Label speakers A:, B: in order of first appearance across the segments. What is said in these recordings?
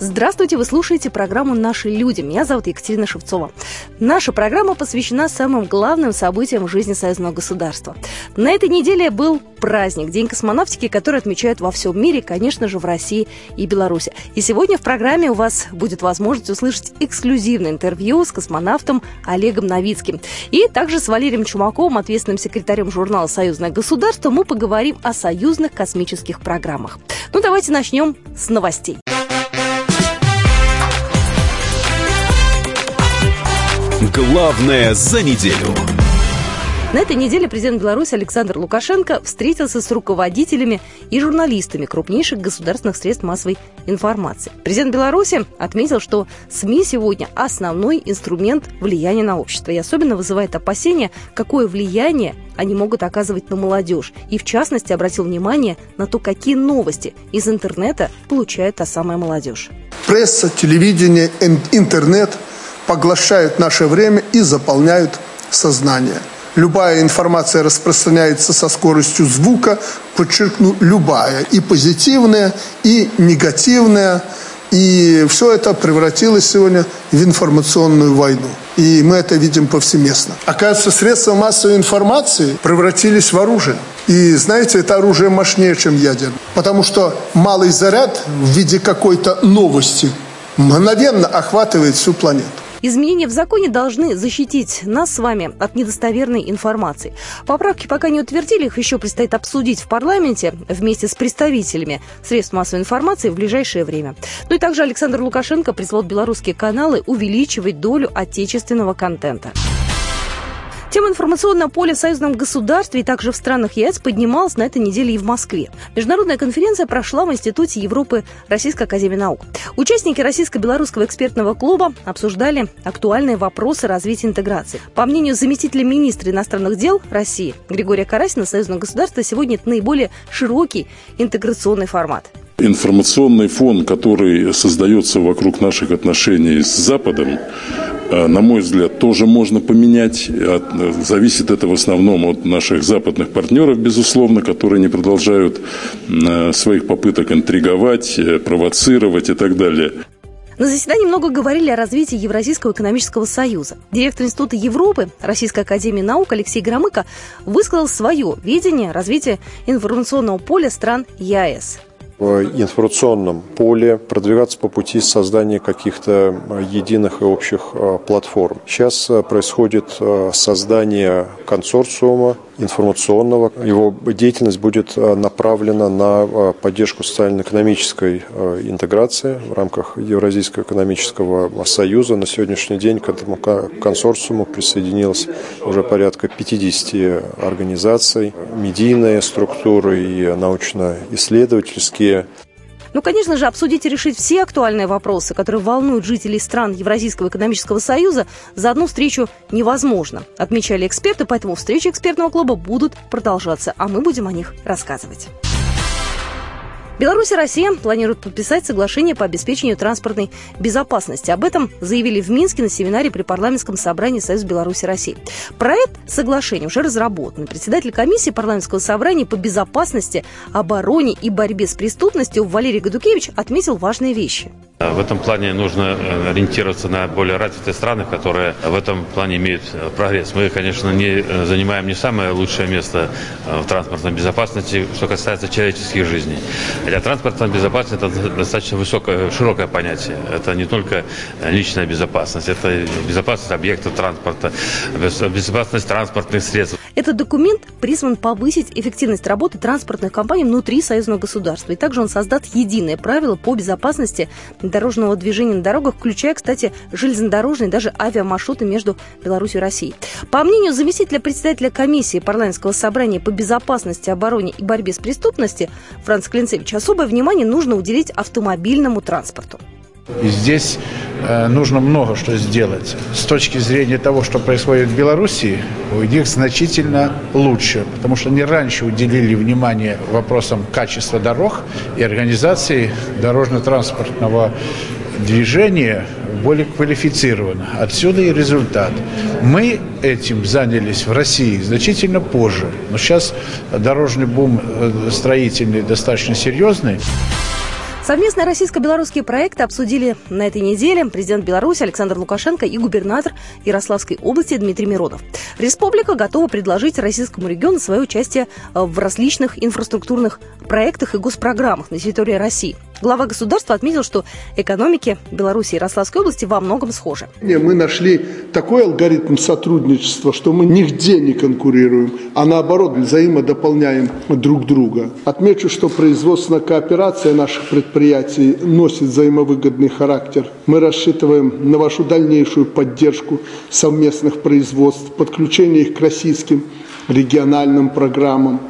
A: Здравствуйте, вы слушаете программу «Наши люди». Меня зовут Екатерина Шевцова. Наша программа посвящена самым главным событиям в жизни союзного государства. На этой неделе был праздник, День космонавтики, который отмечают во всем мире, конечно же, в России и Беларуси. И сегодня в программе у вас будет возможность услышать эксклюзивное интервью с космонавтом Олегом Новицким. И также с Валерием Чумаковым, ответственным секретарем журнала «Союзное государство», мы поговорим о союзных космических программах. Ну, давайте начнем с новостей.
B: Главное за неделю.
A: На этой неделе президент Беларуси Александр Лукашенко встретился с руководителями и журналистами крупнейших государственных средств массовой информации. Президент Беларуси отметил, что СМИ сегодня основной инструмент влияния на общество. И особенно вызывает опасения, какое влияние они могут оказывать на молодежь. И в частности обратил внимание на то, какие новости из интернета получает та самая молодежь.
C: Пресса, телевидение, интернет – поглощают наше время и заполняют сознание. Любая информация распространяется со скоростью звука, подчеркну, любая, и позитивная, и негативная, и все это превратилось сегодня в информационную войну. И мы это видим повсеместно. Оказывается, средства массовой информации превратились в оружие. И знаете, это оружие мощнее, чем ядерное. Потому что малый заряд в виде какой-то новости мгновенно охватывает всю планету.
A: Изменения в законе должны защитить нас с вами от недостоверной информации. Поправки пока не утвердили, их еще предстоит обсудить в парламенте вместе с представителями средств массовой информации в ближайшее время. Ну и также Александр Лукашенко призвал белорусские каналы увеличивать долю отечественного контента. Тема информационного поля в союзном государстве и также в странах ЕС поднималась на этой неделе и в Москве. Международная конференция прошла в Институте Европы Российской Академии Наук. Участники Российско-Белорусского экспертного клуба обсуждали актуальные вопросы развития интеграции. По мнению заместителя министра иностранных дел России Григория Карасина, союзное государство сегодня это наиболее широкий интеграционный формат.
D: Информационный фон, который создается вокруг наших отношений с Западом, э, на мой взгляд, тоже можно поменять. Зависит это в основном от наших западных партнеров, безусловно, которые не продолжают э, своих попыток интриговать, э, провоцировать и так далее.
A: На заседании много говорили о развитии Евразийского экономического союза. Директор Института Европы Российской академии наук Алексей Громыко высказал свое видение развития информационного поля стран ЕАЭС
E: в информационном поле, продвигаться по пути создания каких-то э, единых и общих э, платформ. Сейчас э, происходит создание консорциума информационного. Его деятельность будет направлена на поддержку социально-экономической интеграции в рамках Евразийского экономического союза. На сегодняшний день к этому консорциуму присоединилось уже порядка 50 организаций, медийные структуры и научно-исследовательские.
A: Ну, конечно же, обсудить и решить все актуальные вопросы, которые волнуют жителей стран Евразийского экономического союза, за одну встречу невозможно, отмечали эксперты, поэтому встречи экспертного клуба будут продолжаться, а мы будем о них рассказывать. Беларусь и Россия планируют подписать соглашение по обеспечению транспортной безопасности. Об этом заявили в Минске на семинаре при парламентском собрании Союз Беларуси и России. Проект соглашения уже разработан. Председатель комиссии парламентского собрания по безопасности, обороне и борьбе с преступностью Валерий Гадукевич отметил важные вещи.
F: В этом плане нужно э, ориентироваться на более развитые страны, которые в этом плане имеют э, прогресс. Мы, конечно, не э, занимаем не самое лучшее место в транспортной безопасности, что касается человеческих жизней. Хотя транспортная безопасность – это достаточно высокое, широкое понятие. Это не только личная безопасность, это безопасность объектов транспорта, безопасность транспортных средств.
A: Этот документ призван повысить эффективность работы транспортных компаний внутри союзного государства. И также он создаст единые правила по безопасности дорожного движения на дорогах, включая, кстати, железнодорожные, даже авиамаршруты между Беларусью и Россией. По мнению заместителя председателя комиссии парламентского собрания по безопасности, обороне и борьбе с преступностью Франца Клинцевича, особое внимание нужно уделить автомобильному транспорту.
G: И здесь э, нужно много что сделать. С точки зрения того, что происходит в Беларуси, у них значительно лучше, потому что они раньше уделили внимание вопросам качества дорог и организации дорожно-транспортного движение более квалифицировано. Отсюда и результат. Мы этим занялись в России значительно позже. Но сейчас дорожный бум э, строительный достаточно серьезный.
A: Совместные российско-белорусские проекты обсудили на этой неделе президент Беларуси Александр Лукашенко и губернатор Ярославской области Дмитрий Миронов. Республика готова предложить российскому региону свое участие э, в различных инфраструктурных проектах и госпрограммах на территории России. Глава государства отметил, что экономики Беларуси и Ярославской области во многом схожи.
C: Мы нашли такой алгоритм сотрудничества, что мы нигде не конкурируем, а наоборот взаимодополняем друг друга. Отмечу, что производственная кооперация наших предприятий носит взаимовыгодный характер. Мы рассчитываем на вашу дальнейшую поддержку совместных производств, подключение их к российским региональным программам.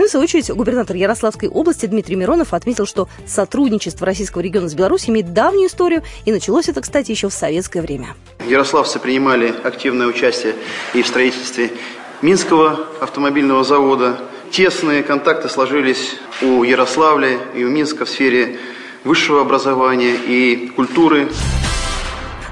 A: Ну и, в свою очередь, губернатор Ярославской области Дмитрий Миронов отметил, что сотрудничество российского региона с Беларусью имеет давнюю историю, и началось это, кстати, еще в советское время.
H: Ярославцы принимали активное участие и в строительстве Минского автомобильного завода. Тесные контакты сложились у Ярославля и у Минска в сфере высшего образования и культуры.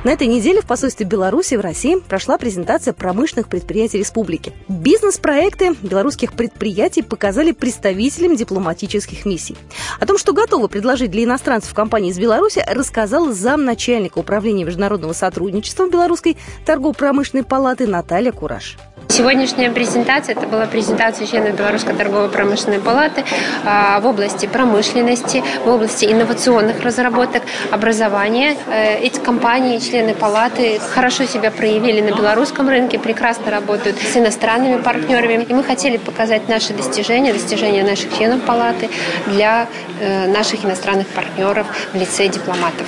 A: На этой неделе в посольстве Беларуси в России прошла презентация промышленных предприятий республики. Бизнес-проекты белорусских предприятий показали представителям дипломатических миссий. О том, что готовы предложить для иностранцев компании из Беларуси, рассказала замначальника управления международного сотрудничества Белорусской торгово-промышленной палаты Наталья Кураж.
I: Сегодняшняя презентация, это была презентация членов Белорусской торгово-промышленной палаты а, в области промышленности, в области инновационных разработок, образования. Э, эти компании, члены палаты хорошо себя проявили на белорусском рынке, прекрасно работают с иностранными партнерами. И мы хотели показать наши достижения, достижения наших членов палаты для э, наших иностранных партнеров в лице дипломатов.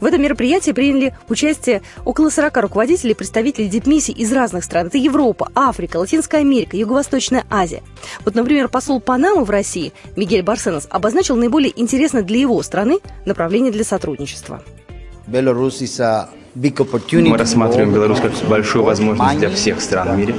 A: В этом мероприятии приняли участие около 40 руководителей представителей дипмиссий из разных стран. Это Европа, Африка, Латинская Америка, Юго-Восточная Азия. Вот, например, посол Панамы в России Мигель Барсенос обозначил наиболее интересное для его страны направление для сотрудничества.
J: Беларусь мы рассматриваем Беларусь как большую возможность для всех стран в мире.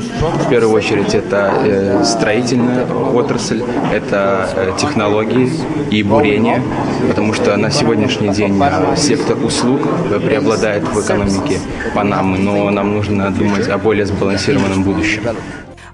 J: В первую очередь это э, строительная отрасль, это э, технологии и бурение, потому что на сегодняшний день э, сектор услуг преобладает в экономике Панамы, но нам нужно думать о более сбалансированном будущем.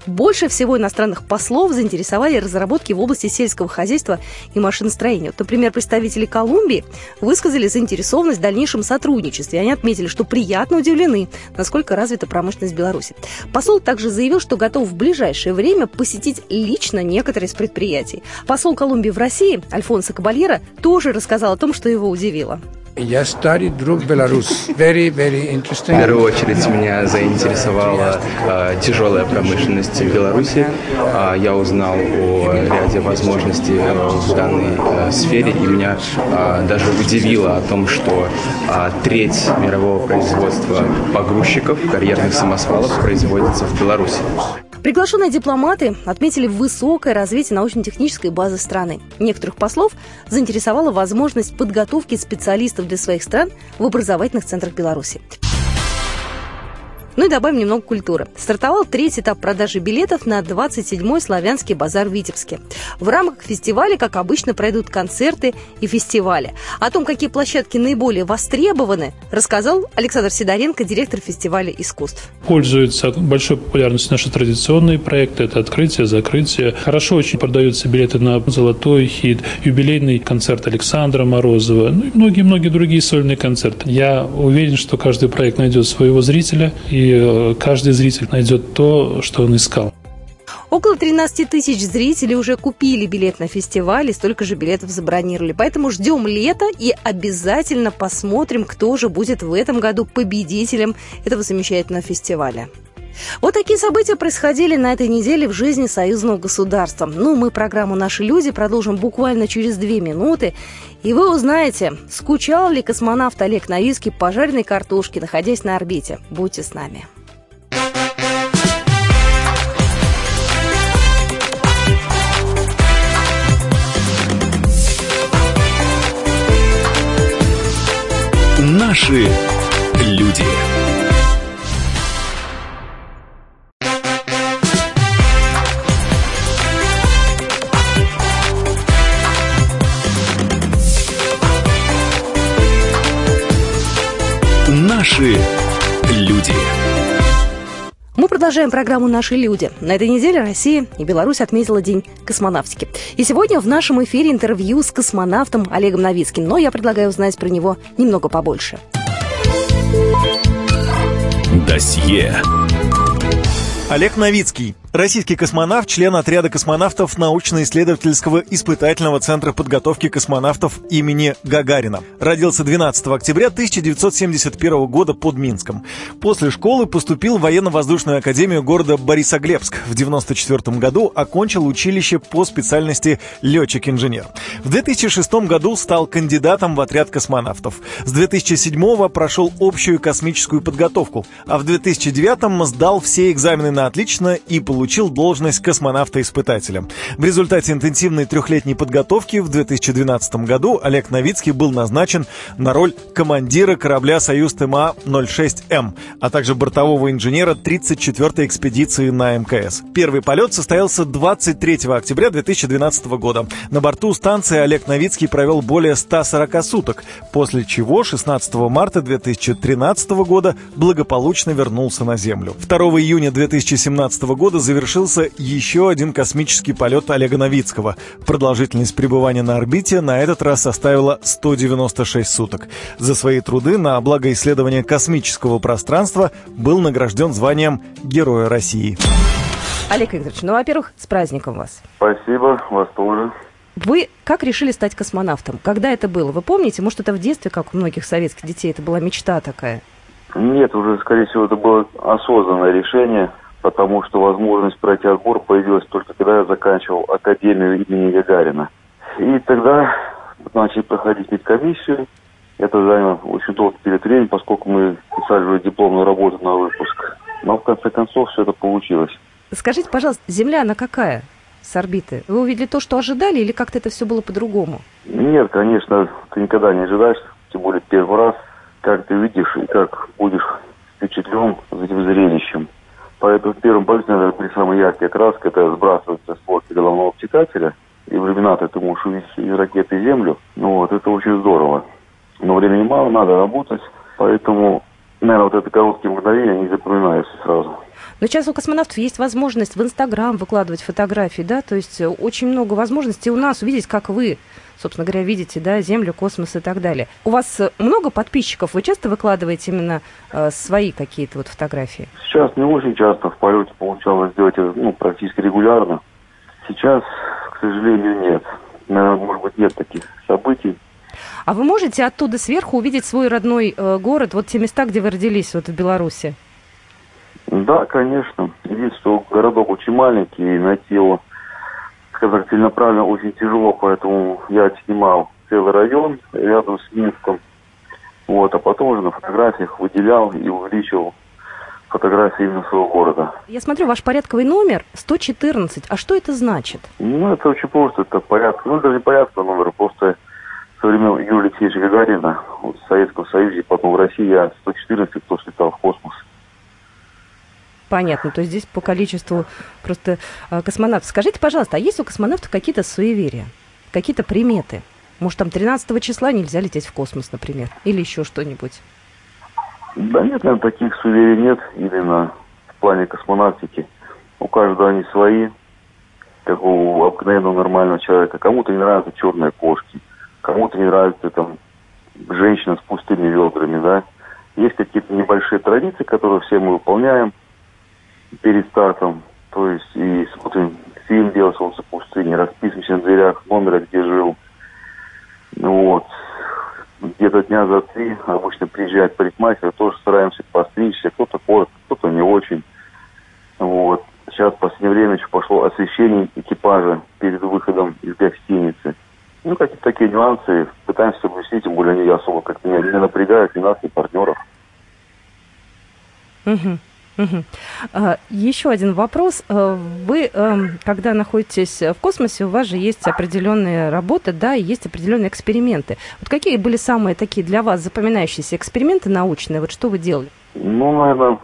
A: Больше всего иностранных послов заинтересовали разработки в области сельского хозяйства и машиностроения. Вот, например, представители Колумбии высказали заинтересованность в дальнейшем сотрудничестве. Они отметили, что приятно удивлены, насколько развита промышленность Беларуси. Посол также заявил, что готов в ближайшее время посетить лично некоторые из предприятий. Посол Колумбии в России Альфонсо Кабальера тоже рассказал о том, что его удивило.
K: Я старый друг Беларусь. Very, very interesting.
J: В первую очередь меня заинтересовала э, тяжелая промышленность в Беларуси. Э, я узнал о ряде возможностей в данной э, сфере, и меня э, даже удивило о том, что э, треть мирового производства погрузчиков, карьерных самосвалов производится в Беларуси.
A: Приглашенные дипломаты отметили высокое развитие научно-технической базы страны. Некоторых послов заинтересовала возможность подготовки специалистов для своих стран в образовательных центрах Беларуси. Ну и добавим немного культуры. Стартовал третий этап продажи билетов на 27-й славянский базар в Витебске. В рамках фестиваля, как обычно, пройдут концерты и фестивали. О том, какие площадки наиболее востребованы, рассказал Александр Сидоренко, директор фестиваля искусств.
L: Пользуются большой популярностью наши традиционные проекты. Это открытие, закрытие. Хорошо очень продаются билеты на «Золотой хит», юбилейный концерт Александра Морозова, ну и многие-многие другие сольные концерты. Я уверен, что каждый проект найдет своего зрителя и Э, каждый зритель найдет то, что он искал.
A: Около 13 тысяч зрителей уже купили билет на фестиваль и столько же билетов забронировали. Поэтому ждем лета и обязательно посмотрим, кто же будет в этом году победителем этого замечательного фестиваля. Вот такие события происходили на этой неделе в жизни союзного государства. Ну, мы программу «Наши люди» продолжим буквально через две минуты. И вы узнаете, скучал ли космонавт Олег Новицкий по жареной картошке, находясь на орбите. Будьте с нами.
B: Наши люди. Наши люди.
A: Мы продолжаем программу «Наши люди». На этой неделе Россия и Беларусь отметила День космонавтики. И сегодня в нашем эфире интервью с космонавтом Олегом Новицким. Но я предлагаю узнать про него немного побольше.
B: Досье.
M: Олег Новицкий Российский космонавт, член отряда космонавтов научно-исследовательского испытательного центра подготовки космонавтов имени Гагарина. Родился 12 октября 1971 года под Минском. После школы поступил в военно-воздушную академию города Борисоглебск. В 1994 году окончил училище по специальности летчик-инженер. В 2006 году стал кандидатом в отряд космонавтов. С 2007 прошел общую космическую подготовку, а в 2009 сдал все экзамены на отлично и получил получил должность космонавта-испытателя. В результате интенсивной трехлетней подготовки в 2012 году Олег Новицкий был назначен на роль командира корабля «Союз ТМА-06М», а также бортового инженера 34-й экспедиции на МКС. Первый полет состоялся 23 октября 2012 года. На борту станции Олег Новицкий провел более 140 суток, после чего 16 марта 2013 года благополучно вернулся на Землю. 2 июня 2017 года завершился еще один космический полет Олега Новицкого. Продолжительность пребывания на орбите на этот раз составила 196 суток. За свои труды на благо исследования космического пространства был награжден званием Героя России.
A: Олег Викторович, ну, во-первых, с праздником вас.
N: Спасибо, вас тоже.
A: Вы как решили стать космонавтом? Когда это было? Вы помните? Может, это в детстве, как у многих советских детей, это была мечта такая?
N: Нет, уже, скорее всего, это было осознанное решение потому что возможность пройти отбор появилась только когда я заканчивал Академию имени Гагарина. И тогда начали проходить медкомиссию. Это заняло очень долгий период времени, поскольку мы писали уже дипломную работу на выпуск. Но в конце концов все это получилось.
A: Скажите, пожалуйста, Земля, она какая с орбиты? Вы увидели то, что ожидали, или как-то это все было по-другому?
N: Нет, конечно, ты никогда не ожидаешь, тем более первый раз, как ты видишь и как будешь впечатлен этим зрелищем. Поэтому в первом полете, наверное, самые яркие краски. Это сбрасывается с головного обтекателя. И в иллюминатор ты можешь увидеть из ракеты Землю. Ну вот, это очень здорово. Но времени мало, надо работать. Поэтому, наверное, вот это короткие мгновения не запоминаются сразу.
A: Но сейчас у космонавтов есть возможность в Инстаграм выкладывать фотографии, да, то есть очень много возможностей у нас увидеть, как вы собственно говоря, видите, да, Землю, космос и так далее. У вас э, много подписчиков? Вы часто выкладываете именно э, свои какие-то вот фотографии?
N: Сейчас не очень часто в полете получалось сделать это ну, практически регулярно. Сейчас, к сожалению, нет. Может быть, нет таких событий.
A: А вы можете оттуда сверху увидеть свой родной э, город, вот те места, где вы родились, вот в Беларуси?
N: Да, конечно. Видите, что городок очень маленький, и найти его сказать, целенаправленно очень тяжело, поэтому я снимал целый район рядом с Минском. Вот, а потом уже на фотографиях выделял и увеличивал фотографии именно своего города.
A: Я смотрю, ваш порядковый номер 114. А что это значит?
N: Ну, это очень просто. Это порядок. Ну, даже не порядковый номер, просто со времен Юрия Алексеевича Гагарина вот, в Советском Союзе, потом в России я 114, кто слетал в космос
A: понятно. То есть здесь по количеству просто э, космонавтов. Скажите, пожалуйста, а есть у космонавтов какие-то суеверия, какие-то приметы? Может, там 13 числа нельзя лететь в космос, например, или еще что-нибудь?
N: Да нет, наверное, таких суеверий нет именно в плане космонавтики. У каждого они свои, как у обыкновенного нормального человека. Кому-то не нравятся черные кошки, кому-то не нравится там женщина с пустыми ведрами, да. Есть какие-то небольшие традиции, которые все мы выполняем – перед стартом. То есть и смотрим фильм «Белое солнце пустыни», расписываемся на дверях номера, где жил. Вот. Где-то дня за три обычно приезжает парикмахер, тоже стараемся постричься. Кто-то коротко, кто-то не очень. Вот. Сейчас в последнее время еще пошло освещение экипажа перед выходом из гостиницы. Ну, какие-то такие нюансы. Пытаемся соблюсти, тем более они особо как-то не, не напрягают ни нас, ни партнеров.
A: Угу. Угу. А, еще один вопрос. А, вы, эм, когда находитесь в космосе, у вас же есть определенные работы, да, и есть определенные эксперименты. Вот какие были самые такие для вас запоминающиеся эксперименты научные? Вот что вы делали?
N: Ну, наверное,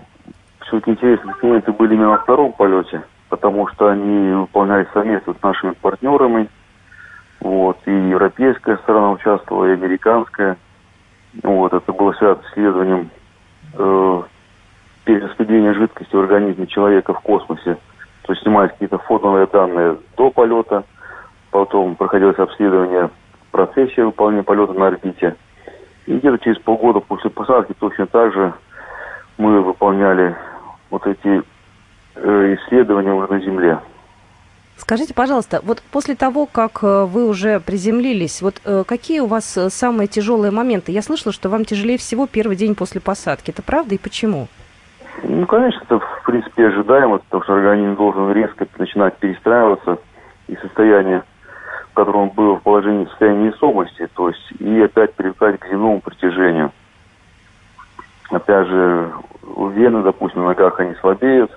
N: все-таки интересные эксперименты были именно на втором полете, потому что они выполнялись совместно с нашими партнерами. Вот, и европейская сторона участвовала, и американская. Вот, это было связано с исследованием э, перераспределение жидкости в организме человека в космосе. То есть снимались какие-то фоновые данные до полета, потом проходилось обследование в процессе выполнения полета на орбите. И где-то через полгода после посадки точно так же мы выполняли вот эти э, исследования уже на Земле.
A: Скажите, пожалуйста, вот после того, как э, вы уже приземлились, вот э, какие у вас самые тяжелые моменты? Я слышала, что вам тяжелее всего первый день после посадки. Это правда и почему?
N: Ну, конечно, это в принципе ожидаемо, потому что организм должен резко начинать перестраиваться из состояния, в котором он был в положении состояния несомости, то есть и опять привыкать к земному притяжению. Опять же, вены, допустим, на ногах они слабеют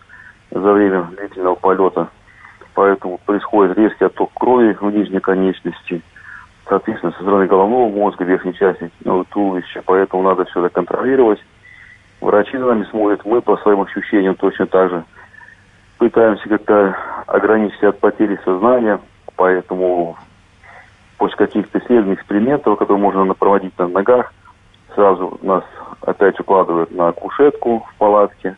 N: за время длительного полета – поэтому происходит резкий отток крови в нижней конечности, соответственно, со стороны головного мозга, верхней части ну, туловища, поэтому надо все это контролировать. Врачи за нами смотрят, мы по своим ощущениям точно так же пытаемся как-то ограничить от потери сознания, поэтому после каких-то исследований, экспериментов, которые можно проводить на ногах, сразу нас опять укладывают на кушетку в палатке,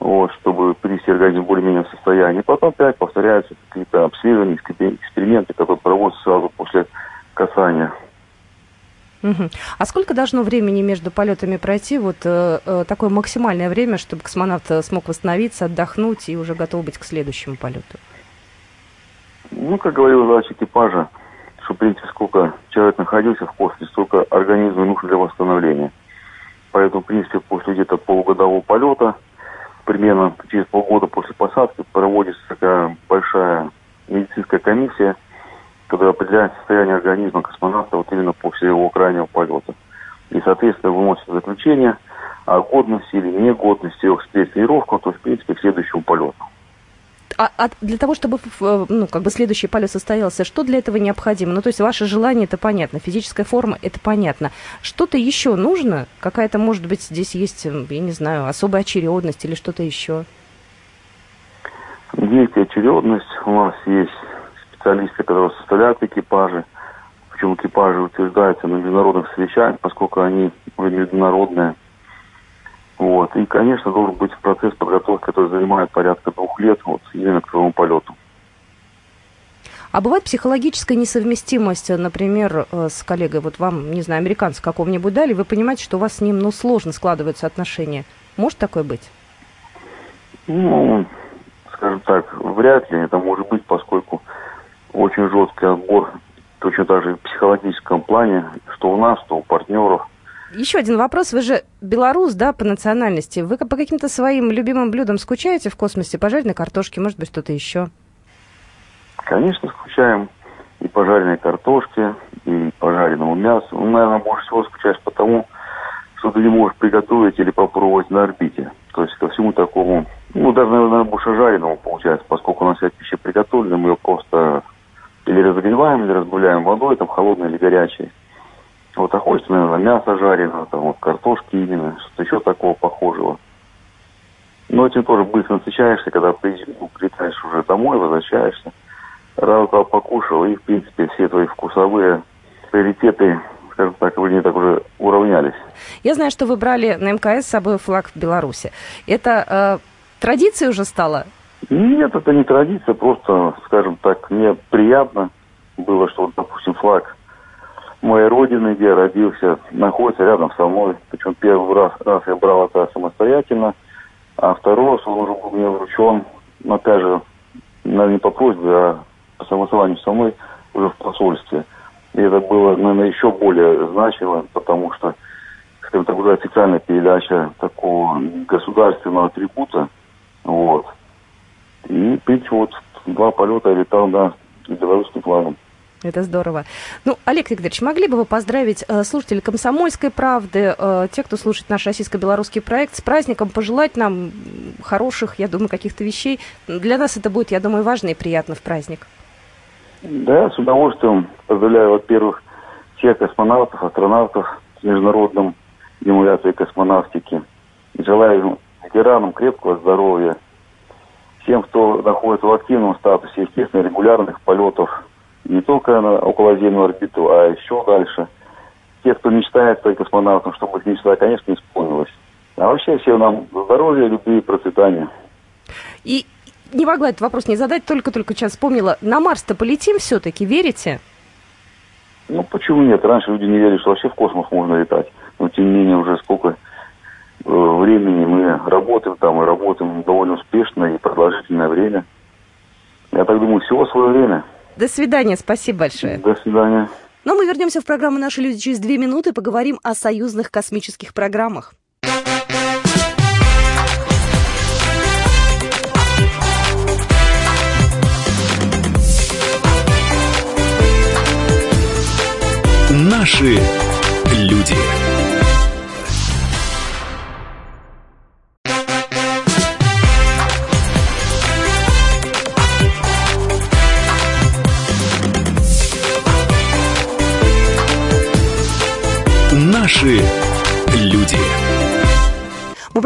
N: вот, чтобы привести организм в более-менее состояние. Потом опять повторяются какие-то обследования, эксперименты, которые проводятся сразу после касания.
A: Угу. А сколько должно времени между полетами пройти? Вот э, э, такое максимальное время, чтобы космонавт э, смог восстановиться, отдохнуть и уже готов быть к следующему полету?
N: Ну, как говорил врач экипажа, что, в принципе, сколько человек находился в космосе, столько организму нужно для восстановления. Поэтому, в принципе, после где-то полугодового полета – примерно через полгода после посадки проводится такая большая медицинская комиссия, которая определяет состояние организма космонавта вот именно после его крайнего полета. И, соответственно, выносит заключение о годности или негодности его к тренировкам, то есть, в принципе, к следующему полету.
A: А, а для того, чтобы ну, как бы следующий полет состоялся, что для этого необходимо? Ну, то есть ваше желание это понятно, физическая форма это понятно. Что-то еще нужно? Какая-то, может быть, здесь есть, я не знаю, особая очередность или что-то еще?
N: Есть очередность. У нас есть специалисты, которые составляют экипажи. Причем экипажи утверждаются на международных совещаниях, поскольку они международные. Вот. И, конечно, должен быть процесс подготовки, который занимает порядка двух лет вот, именно к своему полету.
A: А бывает психологическая несовместимость, например, э, с коллегой, вот вам, не знаю, американца какого-нибудь дали, вы понимаете, что у вас с ним, ну, сложно складываются отношения. Может такое быть?
N: Ну, скажем так, вряд ли это может быть, поскольку очень жесткий отбор, точно так же в психологическом плане, что у нас, что у партнеров –
A: еще один вопрос. Вы же белорус, да, по национальности. Вы по каким-то своим любимым блюдам скучаете в космосе? Пожаренной картошки, может быть, что-то еще?
N: Конечно, скучаем. И по жареной картошке, и по жареному мясу. Ну, наверное, больше всего скучаешь потому, что ты не можешь приготовить или попробовать на орбите. То есть ко всему такому, ну, даже, наверное, больше жареного получается, поскольку у нас вся пища приготовлена, мы ее просто или разогреваем, или разбавляем водой, там, холодной или горячей. Вот, а хочется, наверное, мясо жареного, там, вот, картошки именно, что-то еще такого похожего. Но этим тоже быстро насыщаешься, когда прилетаешь уже домой, возвращаешься. Раз два покушал, и, в принципе, все твои вкусовые приоритеты, скажем так, не так уже уравнялись.
A: Я знаю, что вы брали на МКС с собой флаг в Беларуси. Это э, традиция уже стала?
N: Нет, это не традиция, просто, скажем так, мне приятно было, что, вот, допустим, флаг моей родины, где я родился, находится рядом со мной. Причем первый раз, раз я брал это самостоятельно, а второй раз он уже был мне вручен, но опять же, наверное, не по просьбе, а по согласованию со мной уже в посольстве. И это было, наверное, еще более значимо, потому что, скажем так, уже официальная передача такого государственного атрибута. Вот. И, принципе, вот два полета летал, с белорусским флагом.
A: Это здорово. Ну, Олег Викторович, могли бы вы поздравить э, слушателей «Комсомольской правды», э, тех, кто слушает наш российско-белорусский проект, с праздником, пожелать нам хороших, я думаю, каких-то вещей. Для нас это будет, я думаю, важно и приятно в праздник.
N: Да, с удовольствием поздравляю, во-первых, всех космонавтов, астронавтов с международным демуляцией космонавтики. Желаю ветеранам крепкого здоровья, всем, кто находится в активном статусе, естественно, регулярных полетов не только на околоземную орбиту, а еще дальше. Те, кто мечтает стать космонавтом, чтобы их мечта, конечно, исполнилась. А вообще всего нам здоровья, любви и процветания.
A: И не могла этот вопрос не задать, только-только сейчас вспомнила. На Марс-то полетим все-таки, верите?
N: Ну, почему нет? Раньше люди не верили, что вообще в космос можно летать. Но, тем не менее, уже сколько времени мы работаем там и работаем довольно успешно и продолжительное время. Я так думаю, всего свое время.
A: До свидания, спасибо большое.
N: До свидания.
A: Но мы вернемся в программу «Наши люди» через две минуты и поговорим о союзных космических программах.
B: Наши люди.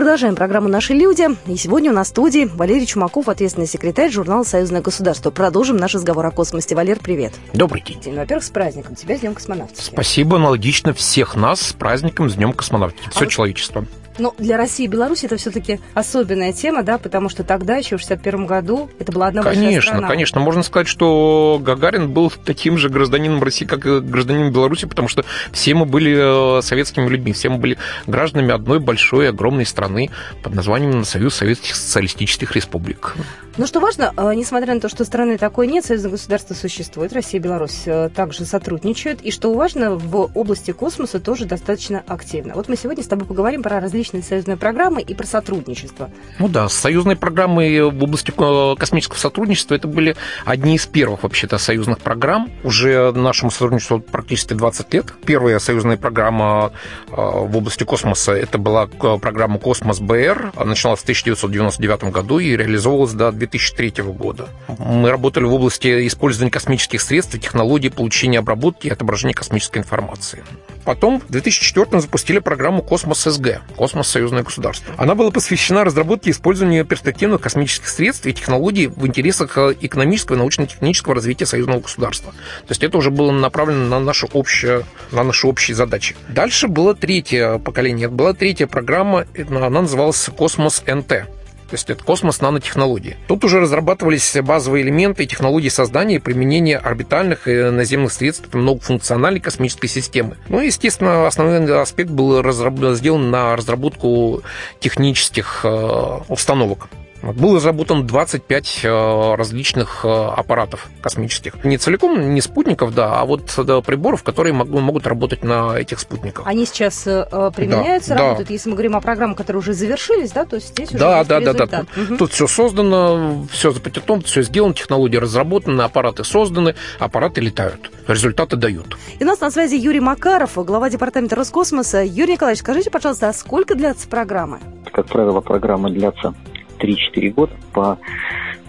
A: Продолжаем программу «Наши люди». И сегодня у нас в студии Валерий Чумаков, ответственный секретарь журнала «Союзное государство». Продолжим наш разговор о космосе. Валер, привет.
O: Добрый день.
A: день. Во-первых, с праздником. Тебя с Днем космонавтики.
O: Спасибо аналогично всех нас с праздником, с Днем космонавтики. Все а человечество.
A: Но для России и Беларуси это все-таки особенная тема, да, потому что тогда, еще в 61 году, это была одна
O: конечно,
A: большая страна.
O: Конечно, конечно. Можно сказать, что Гагарин был таким же гражданином России, как и гражданином Беларуси, потому что все мы были э, советскими людьми, все мы были гражданами одной большой, огромной страны под названием Союз Советских Социалистических Республик.
A: Ну, что важно, э, несмотря на то, что страны такой нет, союзное государство существует, Россия и Беларусь э, также сотрудничают, и что важно, в области космоса тоже достаточно активно. Вот мы сегодня с тобой поговорим про различные союзные программы и про сотрудничество.
O: Ну да, союзные программы в области э, космического сотрудничества это были одни из первых вообще-то союзных программ. Уже нашему сотрудничеству практически 20 лет. Первая союзная программа в области космоса это была программа «Космос БР». Началась в 1999 году и реализовывалась до 2003 года. Мы работали в области использования космических средств технологий получения, обработки и отображения космической информации. Потом в 2004 запустили программу «Космос СГ» – «Космос Союзное государство». Она была посвящена разработке и использованию перспективных космических средств и технологий в интересах экономического и научно-технического развития союзного государства. То есть это уже было направлено на наши общие, на наши общие задачи. Дальше было третье поколение. Была третья программа, она называлась «Космос НТ» то есть это космос нанотехнологии. Тут уже разрабатывались базовые элементы и технологии создания и применения орбитальных и наземных средств многофункциональной космической системы. Ну и, естественно, основной аспект был разраб... сделан на разработку технических э, установок. Был разработан 25 э, различных э, аппаратов космических. Не целиком, не спутников, да, а вот приборов, которые могут работать на этих спутниках.
A: Они сейчас э, применяются, да, работают. Да. Если мы говорим о программах, которые уже завершились, да, то здесь уже
O: да,
A: есть
O: да,
A: результат.
O: да, да. Угу. Тут все создано, все запатентовано, все сделано, технологии разработаны, аппараты созданы, аппараты летают, результаты дают.
A: И у нас на связи Юрий Макаров, глава департамента Роскосмоса. Юрий Николаевич, скажите, пожалуйста, а сколько длятся программы?
P: Как правило, программы длятся 3-4 года по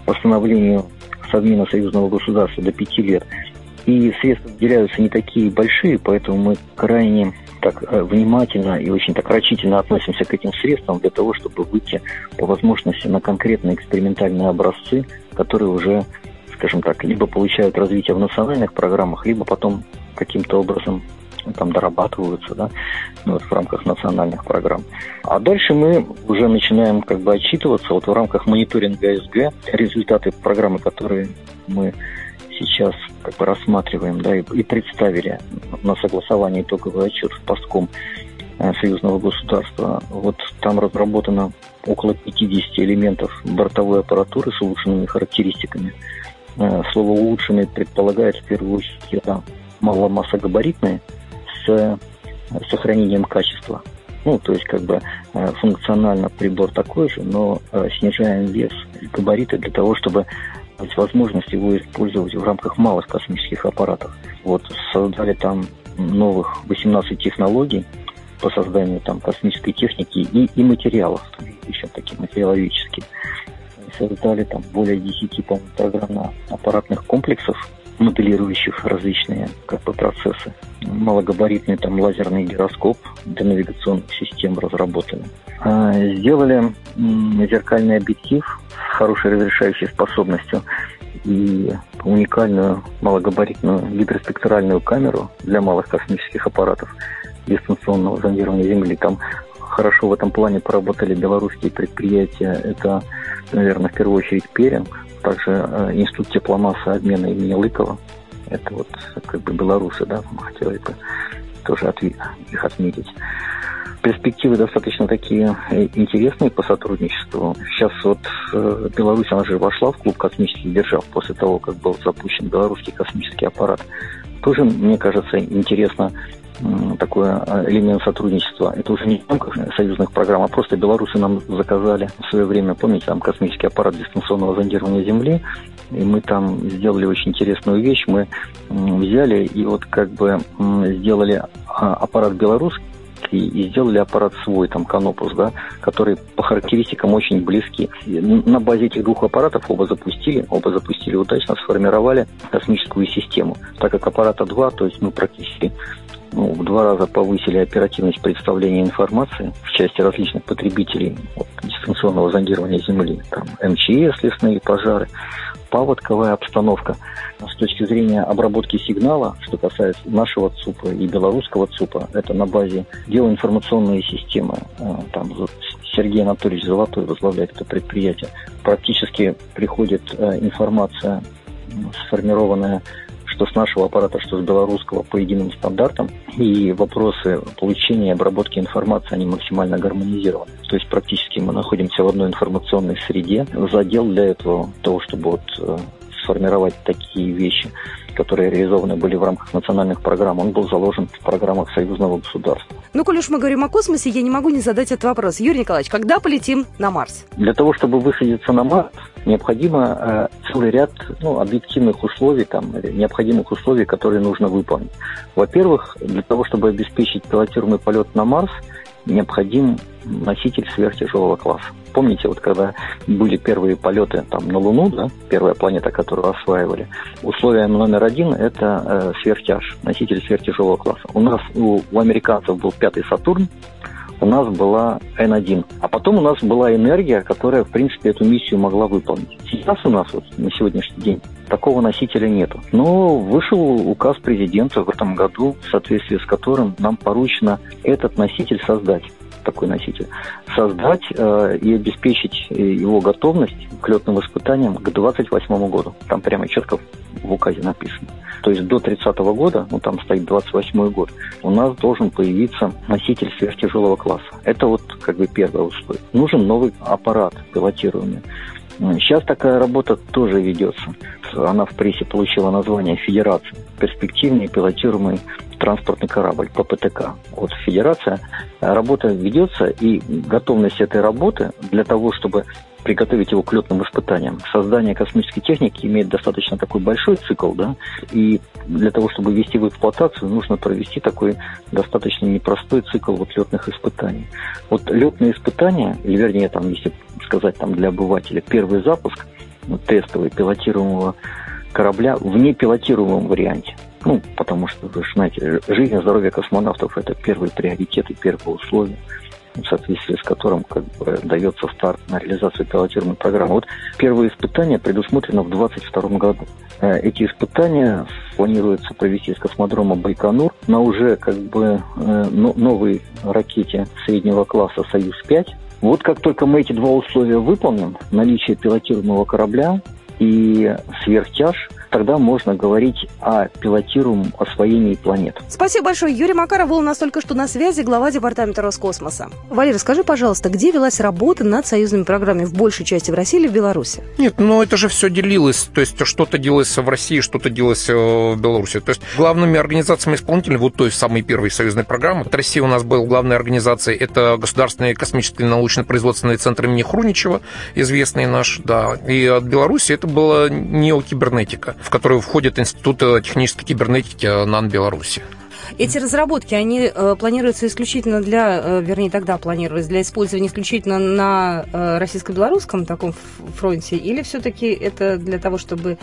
P: постановлению Совмина Союзного государства до 5 лет. И средства выделяются не такие большие, поэтому мы крайне так э, внимательно и очень так рачительно относимся к этим средствам для того, чтобы выйти по возможности на конкретные экспериментальные образцы, которые уже, скажем так, либо получают развитие в национальных программах, либо потом каким-то образом там дорабатываются, да, ну, вот в рамках национальных программ. А дальше мы уже начинаем как бы отчитываться вот в рамках мониторинга СГ результаты программы, которые мы сейчас как бы рассматриваем, да, и, и представили на согласование итоговый отчет в постком э, союзного государства. Вот там разработано около 50 элементов бортовой аппаратуры с улучшенными характеристиками. Э, слово улучшенный предполагает в первую очередь это маломассогабаритные, с сохранением качества. Ну, то есть, как бы э, функционально прибор такой же, но э, снижаем вес габариты для того, чтобы дать возможность его использовать в рамках малых космических аппаратов. Вот создали там новых 18 технологий по созданию там космической техники и, и материалов, еще такие материаловедческие. Создали там более 10 программно-аппаратных комплексов, моделирующих различные как бы, процессы. Малогабаритный там лазерный гироскоп для навигационных систем разработаны. А, сделали зеркальный объектив с хорошей разрешающей способностью и уникальную малогабаритную гиперспектральную камеру для малых космических аппаратов дистанционного зондирования Земли. Там хорошо в этом плане поработали белорусские предприятия. Это, наверное, в первую очередь Перинг, также э, Институт тепломассы обмена имени Лыкова. Это вот как бы белорусы, да, хотелось бы тоже отви- их отметить. Перспективы достаточно такие э, интересные по сотрудничеству. Сейчас вот э, Беларусь, она же вошла в клуб космических держав после того, как был запущен белорусский космический аппарат. Тоже, мне кажется, интересно такой э, элемент сотрудничества. Это уже не в рамках союзных программ, а просто белорусы нам заказали в свое время, помните, там космический аппарат дистанционного зондирования Земли, и мы там сделали очень интересную вещь. Мы взяли и вот как бы сделали а, аппарат белорусский, и сделали аппарат свой, там, Канопус, да, который по характеристикам очень близки. На базе этих двух аппаратов оба запустили, оба запустили удачно, сформировали космическую систему. Так как аппарата два, то есть мы практически ну, в два раза повысили оперативность представления информации в части различных потребителей вот, дистанционного зондирования Земли. Там МЧС, лесные пожары, паводковая обстановка. С точки зрения обработки сигнала, что касается нашего ЦУПа и белорусского ЦУПа, это на базе геоинформационной системы. Э, там Сергей Анатольевич Золотой возглавляет это предприятие. Практически приходит э, информация, сформированная что с нашего аппарата, что с белорусского по единым стандартам. И вопросы получения и обработки информации, они максимально гармонизированы. То есть практически мы находимся в одной информационной среде. Задел для этого, того, чтобы вот э, сформировать такие вещи, которые реализованы были в рамках национальных программ, он был заложен в программах союзного государства.
A: Ну, коль уж мы говорим о космосе, я не могу не задать этот вопрос. Юрий Николаевич, когда полетим на Марс?
P: Для того, чтобы высадиться на Марс, необходимо э, целый ряд ну, объективных условий, там, необходимых условий, которые нужно выполнить. Во-первых, для того, чтобы обеспечить пилотируемый полет на Марс, необходим носитель сверхтяжелого класса. Помните, вот когда были первые полеты там, на Луну, да, первая планета, которую осваивали, условие номер один – это э, сверхтяж, носитель сверхтяжелого класса. У нас, у, у американцев был пятый Сатурн, у нас была N1. А потом у нас была энергия, которая, в принципе, эту миссию могла выполнить. Сейчас у нас вот на сегодняшний день такого носителя нету. Но вышел указ президента в этом году, в соответствии с которым нам поручено этот носитель создать такой носитель, создать э, и обеспечить его готовность к летным испытаниям к 28 году. Там прямо четко в указе написано. То есть до 30 года, ну там стоит 28 год, у нас должен появиться носитель сверхтяжелого класса. Это вот как бы первое условие. Нужен новый аппарат пилотируемый. Сейчас такая работа тоже ведется. Она в прессе получила название «Федерация». Перспективный пилотируемый транспортный корабль ППТК. Вот Федерация. Работа ведется, и готовность этой работы для того, чтобы приготовить его к летным испытаниям. Создание космической техники имеет достаточно такой большой цикл, да, и для того, чтобы ввести в эксплуатацию, нужно провести такой достаточно непростой цикл вот летных испытаний. Вот летные испытания, или вернее, там, если сказать там для обывателя, первый запуск ну, тестовый пилотируемого корабля в непилотируемом варианте. Ну, потому что, вы знаете, жизнь и здоровье космонавтов – это первый приоритет и первое условие в соответствии с которым как бы, дается старт на реализацию пилотируемой программы. Вот первое испытание предусмотрено в 2022 году. Э, эти испытания планируется провести с космодрома Байконур на уже как бы э, новой ракете среднего класса «Союз-5». Вот как только мы эти два условия выполним, наличие пилотируемого корабля и сверхтяж – тогда можно говорить о пилотируемом освоении планет.
A: Спасибо большое. Юрий Макаров был у нас только что на связи, глава Департамента Роскосмоса. Валерий, скажи, пожалуйста, где велась работа над союзными программами в большей части в России или в Беларуси?
O: Нет, ну это же все делилось. То есть что-то делалось в России, что-то делалось э, в Беларуси. То есть главными организациями исполнителями вот той самой первой союзной программы. От России у нас был главной организацией, это Государственный космический научно-производственный центр имени Хруничева, известный наш, да. И от Беларуси это была неокибернетика в которую входит Институт э, технической кибернетики НАН Беларуси.
A: Эти разработки, они э, планируются исключительно для, э, вернее, тогда планировались для использования исключительно на э, российско-белорусском таком фронте, или все-таки это для того, чтобы э,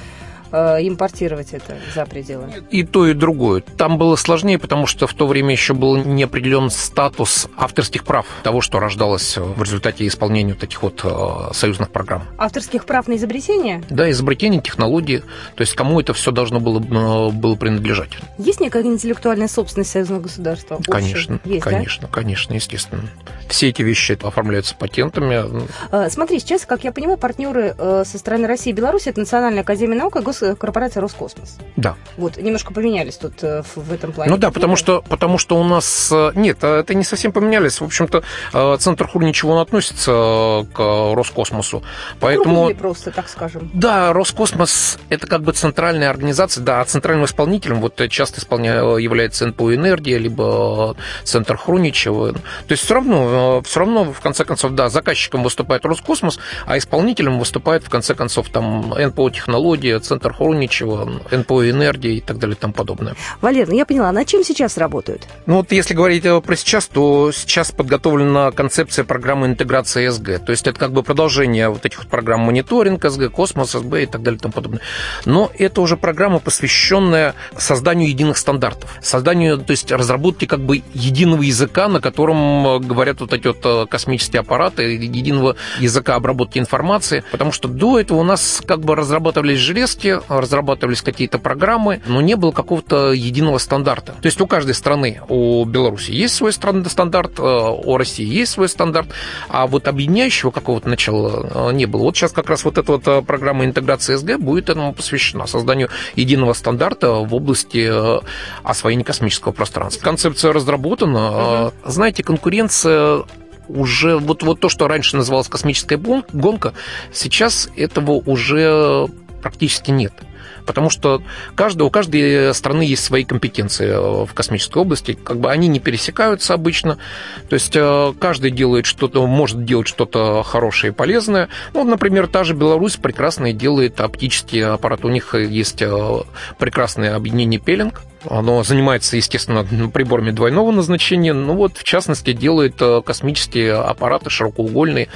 A: импортировать это за пределы?
O: И то, и другое. Там было сложнее, потому что в то время еще был не определен статус авторских прав того, что рождалось в результате исполнения таких вот э, союзных программ.
A: Авторских прав на изобретение?
O: Да, изобретение, технологии. То есть кому это все должно было, э, было принадлежать.
A: Есть некая интеллектуальная собственность союзного государства?
O: Конечно, Есть, конечно, да? конечно, естественно. Все эти вещи оформляются патентами.
A: Э, смотри, сейчас, как я понимаю, партнеры э, со стороны России и Беларуси это Национальная академия наук и госкорпорация Роскосмос.
O: Да.
A: Вот, немножко поменялись тут в этом плане.
O: Ну да, потому что, потому что у нас... Нет, это не совсем поменялись. В общем-то, Центр Хурничева, он относится к Роскосмосу. Поэтому...
A: Круглый просто, так скажем.
O: Да, Роскосмос – это как бы центральная организация, да, а центральным исполнителем вот часто исполня... является НПО «Энергия», либо Центр Хруничева. То есть все равно, все равно, в конце концов, да, заказчиком выступает Роскосмос, а исполнителем выступает, в конце концов, там НПО «Технология», Центр Хруничева, НПО «Энергия» и так далее и тому подобное.
A: Валер, ну я поняла, над чем сейчас работают?
O: Ну вот если говорить про сейчас, то сейчас подготовлена концепция программы интеграции СГ. То есть это как бы продолжение вот этих вот программ мониторинг СГ, Космос СГ и так далее и тому подобное. Но это уже программа, посвященная созданию единых стандартов, созданию, то есть разработке как бы единого языка, на котором э, говорят вот эти вот э, космические аппараты, единого языка обработки информации, потому что до этого у нас как бы разрабатывались железки, разрабатывались какие-то программы, но не было какого-то единого стандарта. То есть у каждой страны, у Беларуси есть свой стандарт, э, у России есть свой стандарт, а вот объединяющего какого-то начала не было. Вот сейчас как раз вот эта вот программа интеграции СГ будет этому посвящена, созданию единого стандарта в области освоения космического пространства. Концепция разработана. Угу. Знаете, конкуренция уже вот, вот то, что раньше называлось космическая гонка, сейчас этого уже практически нет. Потому что каждый, у каждой страны есть свои компетенции э, в космической области, как бы они не пересекаются обычно, то есть э, каждый делает что-то, может делать что-то хорошее и полезное. Ну, например, та же Беларусь прекрасно делает оптические аппараты, у них есть э, прекрасное объединение Пелинг, оно занимается, естественно, приборами двойного назначения, ну вот, в частности, делает космические аппараты широкоугольные,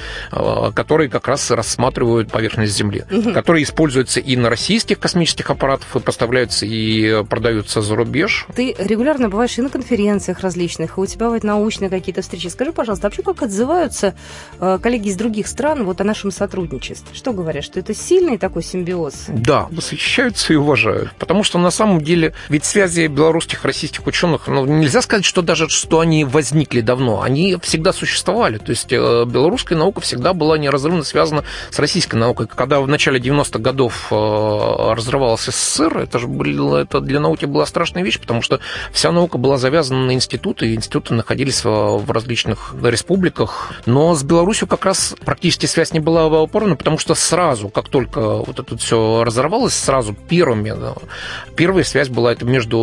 O: которые как раз рассматривают поверхность Земли, угу. которые используются и на российских космических этих аппаратов и поставляются и продаются за рубеж.
A: Ты регулярно бываешь и на конференциях различных, и у тебя бывают научные какие-то встречи. Скажи, пожалуйста, вообще как отзываются э, коллеги из других стран вот о нашем сотрудничестве? Что говорят, что это сильный такой симбиоз?
O: Да, восхищаются и уважают. Потому что на самом деле ведь связи белорусских, российских ученых, ну, нельзя сказать, что даже что они возникли давно. Они всегда существовали. То есть э, белорусская наука всегда была неразрывно связана с российской наукой. Когда в начале 90-х годов э, развивался СССР, это же было, это для науки была страшная вещь, потому что вся наука была завязана на институты, и институты находились в различных республиках. Но с Беларусью как раз практически связь не была опорна, потому что сразу, как только вот это все разорвалось, сразу первыми, первая связь была это между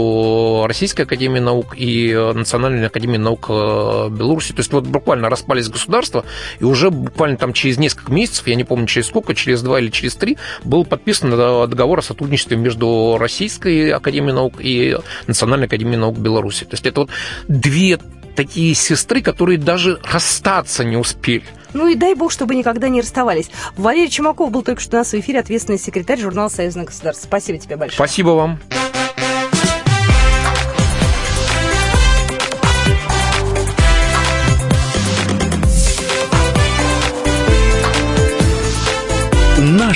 O: Российской Академией Наук и Национальной Академией Наук э, Беларуси. То есть вот буквально распались государства, и уже буквально там через несколько месяцев, я не помню через сколько, через два или через три, был подписан договор о сотрудничестве сотрудничестве между Российской Академией Наук и Национальной Академией Наук Беларуси. То есть это вот две такие сестры, которые даже расстаться не успели.
A: Ну и дай бог, чтобы никогда не расставались. Валерий Чумаков был только что у нас в эфире, ответственный секретарь журнала «Союзное государство». Спасибо тебе большое.
O: Спасибо вам.